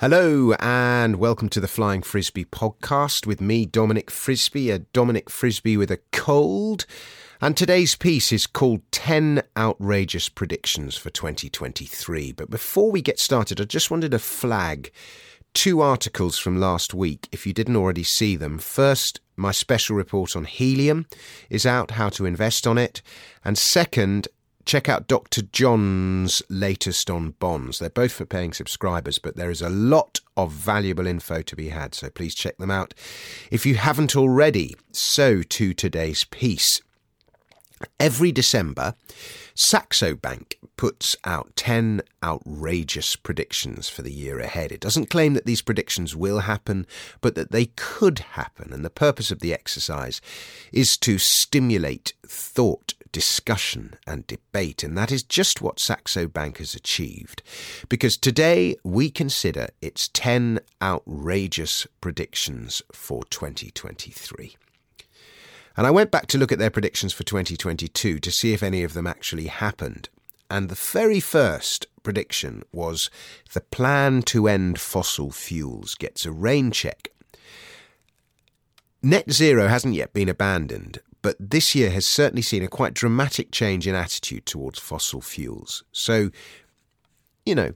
Hello and welcome to the Flying Frisby podcast with me, Dominic Frisby, a Dominic Frisby with a cold. And today's piece is called 10 Outrageous Predictions for 2023. But before we get started, I just wanted to flag two articles from last week if you didn't already see them. First, my special report on helium is out, how to invest on it. And second, check out Dr. John's latest on bonds. They're both for paying subscribers, but there is a lot of valuable info to be had, so please check them out if you haven't already. So, to today's piece. Every December, Saxo Bank puts out 10 outrageous predictions for the year ahead. It doesn't claim that these predictions will happen, but that they could happen. And the purpose of the exercise is to stimulate thought discussion and debate, and that is just what Saxo Bank has achieved. Because today we consider its 10 outrageous predictions for 2023. And I went back to look at their predictions for 2022 to see if any of them actually happened. And the very first prediction was the plan to end fossil fuels gets a rain check. Net zero hasn't yet been abandoned, but this year has certainly seen a quite dramatic change in attitude towards fossil fuels. So, you know,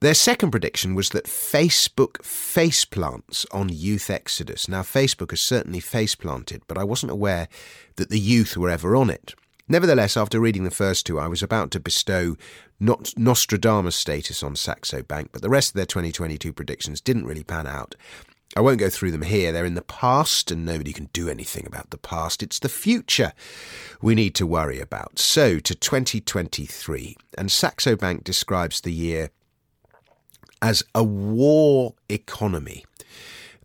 their second prediction was that Facebook face plants on youth exodus. Now, Facebook has certainly face planted, but I wasn't aware that the youth were ever on it. Nevertheless, after reading the first two, I was about to bestow not Nostradamus status on Saxo Bank, but the rest of their 2022 predictions didn't really pan out. I won't go through them here. They're in the past, and nobody can do anything about the past. It's the future we need to worry about. So, to 2023, and Saxo Bank describes the year as a war economy.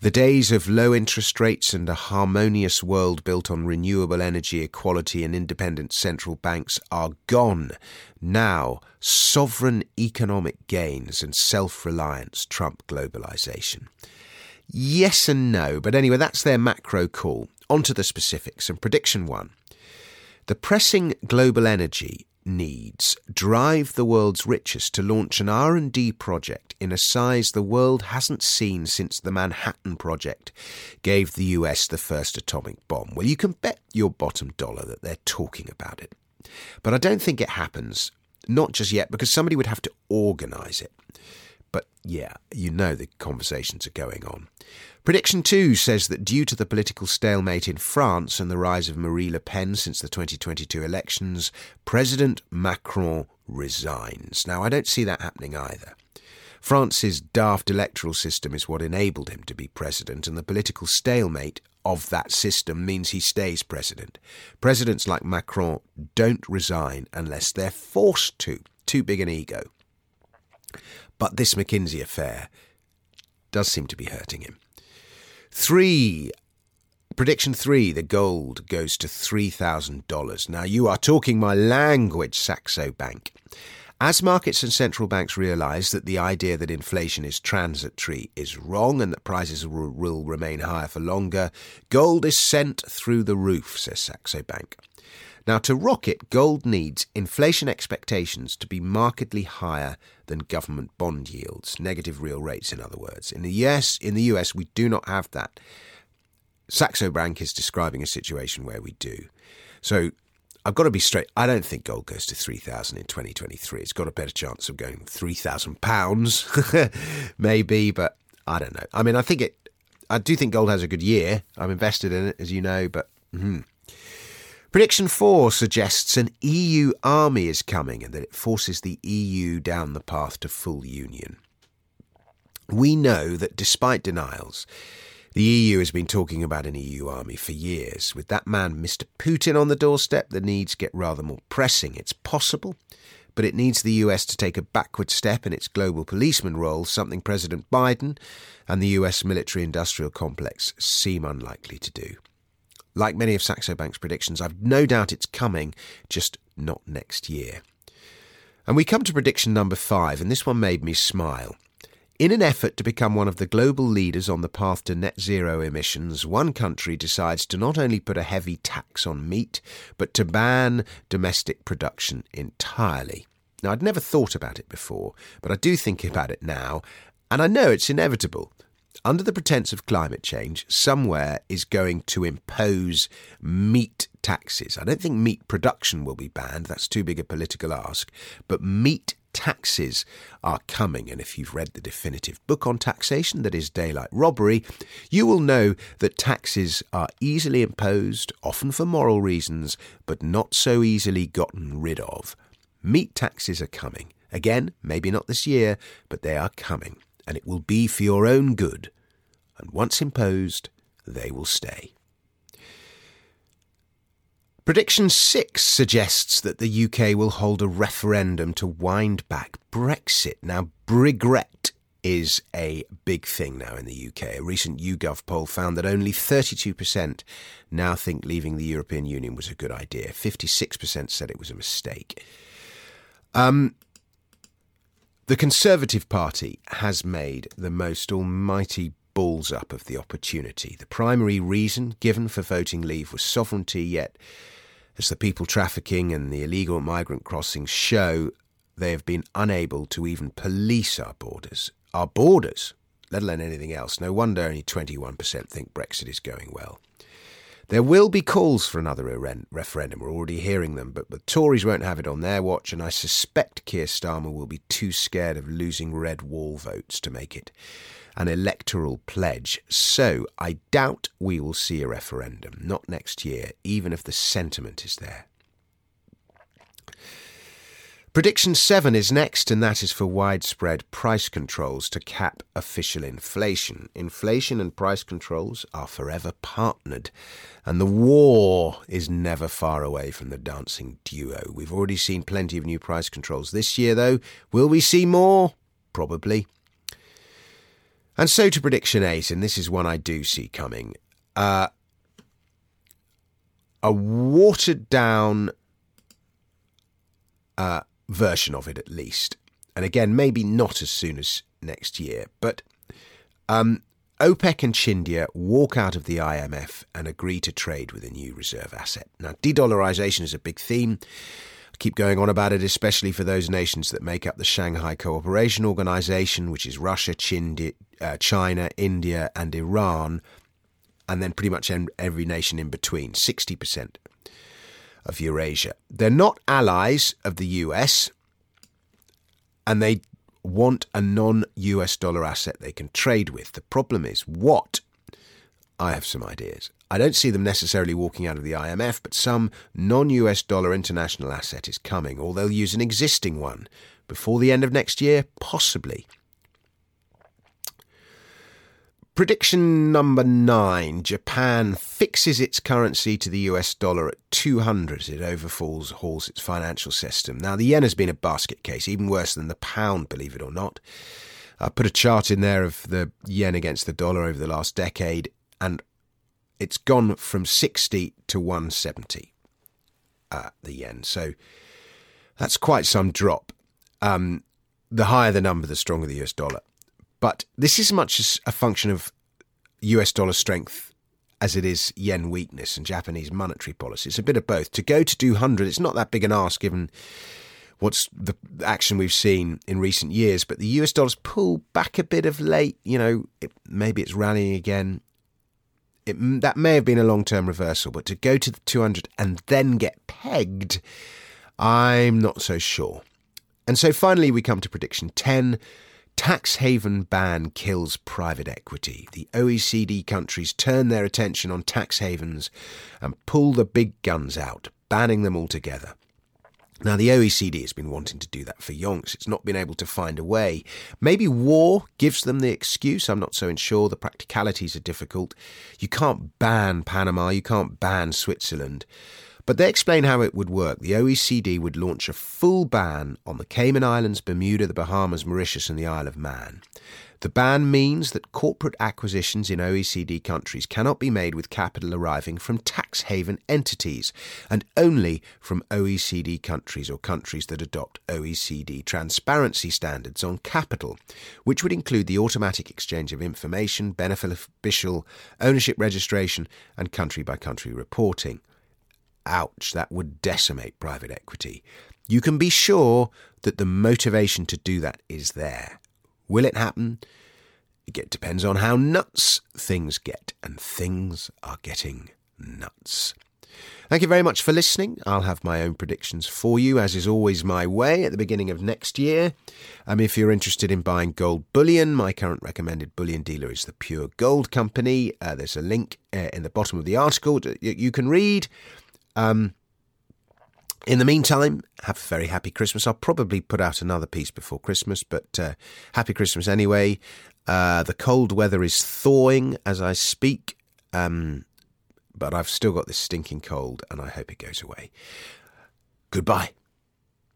The days of low interest rates and a harmonious world built on renewable energy, equality, and independent central banks are gone. Now, sovereign economic gains and self reliance trump globalization. Yes and no, but anyway, that's their macro call. On to the specifics and prediction one. The pressing global energy needs drive the world's richest to launch an R&D project in a size the world hasn't seen since the Manhattan Project gave the US the first atomic bomb. Well, you can bet your bottom dollar that they're talking about it. But I don't think it happens, not just yet because somebody would have to organize it. But yeah, you know the conversations are going on. Prediction 2 says that due to the political stalemate in France and the rise of Marie Le Pen since the 2022 elections, President Macron resigns. Now, I don't see that happening either. France's daft electoral system is what enabled him to be president, and the political stalemate of that system means he stays president. Presidents like Macron don't resign unless they're forced to. Too big an ego. But this McKinsey affair does seem to be hurting him. Three. Prediction three, the gold goes to $3,000. Now, you are talking my language, Saxo Bank. As markets and central banks realise that the idea that inflation is transitory is wrong and that prices will remain higher for longer, gold is sent through the roof, says Saxo Bank. Now, to rocket, gold needs inflation expectations to be markedly higher than government bond yields, negative real rates, in other words. In the US, in the US, we do not have that. Saxo Bank is describing a situation where we do. So I've got to be straight. I don't think gold goes to 3,000 in 2023. It's got a better chance of going 3,000 pounds, maybe, but I don't know. I mean, I think it, I do think gold has a good year. I'm invested in it, as you know, but hmm. Prediction 4 suggests an EU army is coming and that it forces the EU down the path to full union. We know that despite denials, the EU has been talking about an EU army for years. With that man, Mr. Putin, on the doorstep, the needs get rather more pressing. It's possible, but it needs the US to take a backward step in its global policeman role, something President Biden and the US military industrial complex seem unlikely to do. Like many of Saxo Bank's predictions, I've no doubt it's coming, just not next year. And we come to prediction number five, and this one made me smile. In an effort to become one of the global leaders on the path to net zero emissions, one country decides to not only put a heavy tax on meat, but to ban domestic production entirely. Now, I'd never thought about it before, but I do think about it now, And I know it's inevitable. Under the pretense of climate change, somewhere is going to impose meat taxes. I don't think meat production will be banned, that's too big a political ask, but meat taxes are coming. And if you've read the definitive book on taxation, that is Daylight Robbery, you will know that taxes are easily imposed, often for moral reasons, but not so easily gotten rid of. Meat taxes are coming. Again, maybe not this year, but they are coming, and it will be for your own good. And once imposed, they will stay. Prediction 6 suggests that the UK will hold a referendum to wind back Brexit. Now, Bregret is a big thing now in the UK. A recent YouGov poll found that only 32% now think leaving the European Union was a good idea. 56% said it was a mistake. Um, the Conservative Party has made the most almighty balls up of the opportunity. The primary reason given for voting leave was sovereignty, yet as the people trafficking and the illegal migrant crossings show, they have been unable to even police our borders. Our borders, let alone anything else. No wonder only 21% think Brexit is going well. There will be calls for another referendum. We're already hearing them, but the Tories won't have it on their watch, and I suspect Keir Starmer will be too scared of losing red wall votes to make it an electoral pledge. So I doubt we will see a referendum, not next year, even if the sentiment is there. Prediction 7 is next, and that is for widespread price controls to cap official inflation. Inflation and price controls are forever partnered, and the war is never far away from the dancing duo. We've already seen plenty of new price controls this year, though. Will we see more? Probably. And so to prediction eight, and this is one I do see coming. Uh, a watered down uh, version of it, at least. And again, maybe not as soon as next year, but um, OPEC and Chindia walk out of the IMF and agree to trade with a new reserve asset. Now, de dollarization is a big theme I keep going on about it, especially for those nations that make up the Shanghai Cooperation Organization, which is Russia, uh, China, India, and Iran, and then pretty much every nation in between, 60% of Eurasia. They're not allies of the US, and they want a non US dollar asset they can trade with. The problem is what? I have some ideas. I don't see them necessarily walking out of the IMF, but some non US dollar international asset is coming, or they'll use an existing one before the end of next year, possibly. Prediction number nine Japan fixes its currency to the US dollar at 200 as it overfalls hauls its financial system. Now, the yen has been a basket case, even worse than the pound, believe it or not. I put a chart in there of the yen against the dollar over the last decade, and it's gone from 60 to 170 uh, the yen. So that's quite some drop. Um, the higher the number, the stronger the US dollar. But this is much as a function of US dollar strength as it is yen weakness and Japanese monetary policy. It's a bit of both. To go to 200, it's not that big an ask given what's the action we've seen in recent years. But the US dollar's pulled back a bit of late. You know, it, maybe it's rallying again it, that may have been a long term reversal, but to go to the 200 and then get pegged, I'm not so sure. And so finally, we come to prediction 10 tax haven ban kills private equity. The OECD countries turn their attention on tax havens and pull the big guns out, banning them altogether. Now, the OECD has been wanting to do that for yonks. It's not been able to find a way. Maybe war gives them the excuse. I'm not so sure. The practicalities are difficult. You can't ban Panama, you can't ban Switzerland. But they explain how it would work. The OECD would launch a full ban on the Cayman Islands, Bermuda, the Bahamas, Mauritius, and the Isle of Man. The ban means that corporate acquisitions in OECD countries cannot be made with capital arriving from tax haven entities and only from OECD countries or countries that adopt OECD transparency standards on capital, which would include the automatic exchange of information, beneficial ownership registration, and country by country reporting. Ouch, that would decimate private equity. You can be sure that the motivation to do that is there. Will it happen? It depends on how nuts things get, and things are getting nuts. Thank you very much for listening. I'll have my own predictions for you, as is always my way at the beginning of next year. Um, if you're interested in buying gold bullion, my current recommended bullion dealer is the Pure Gold Company. Uh, there's a link uh, in the bottom of the article that you can read. Um, in the meantime, have a very happy Christmas. I'll probably put out another piece before Christmas, but uh, happy Christmas anyway. Uh, the cold weather is thawing as I speak. Um, but I've still got this stinking cold and I hope it goes away. Goodbye.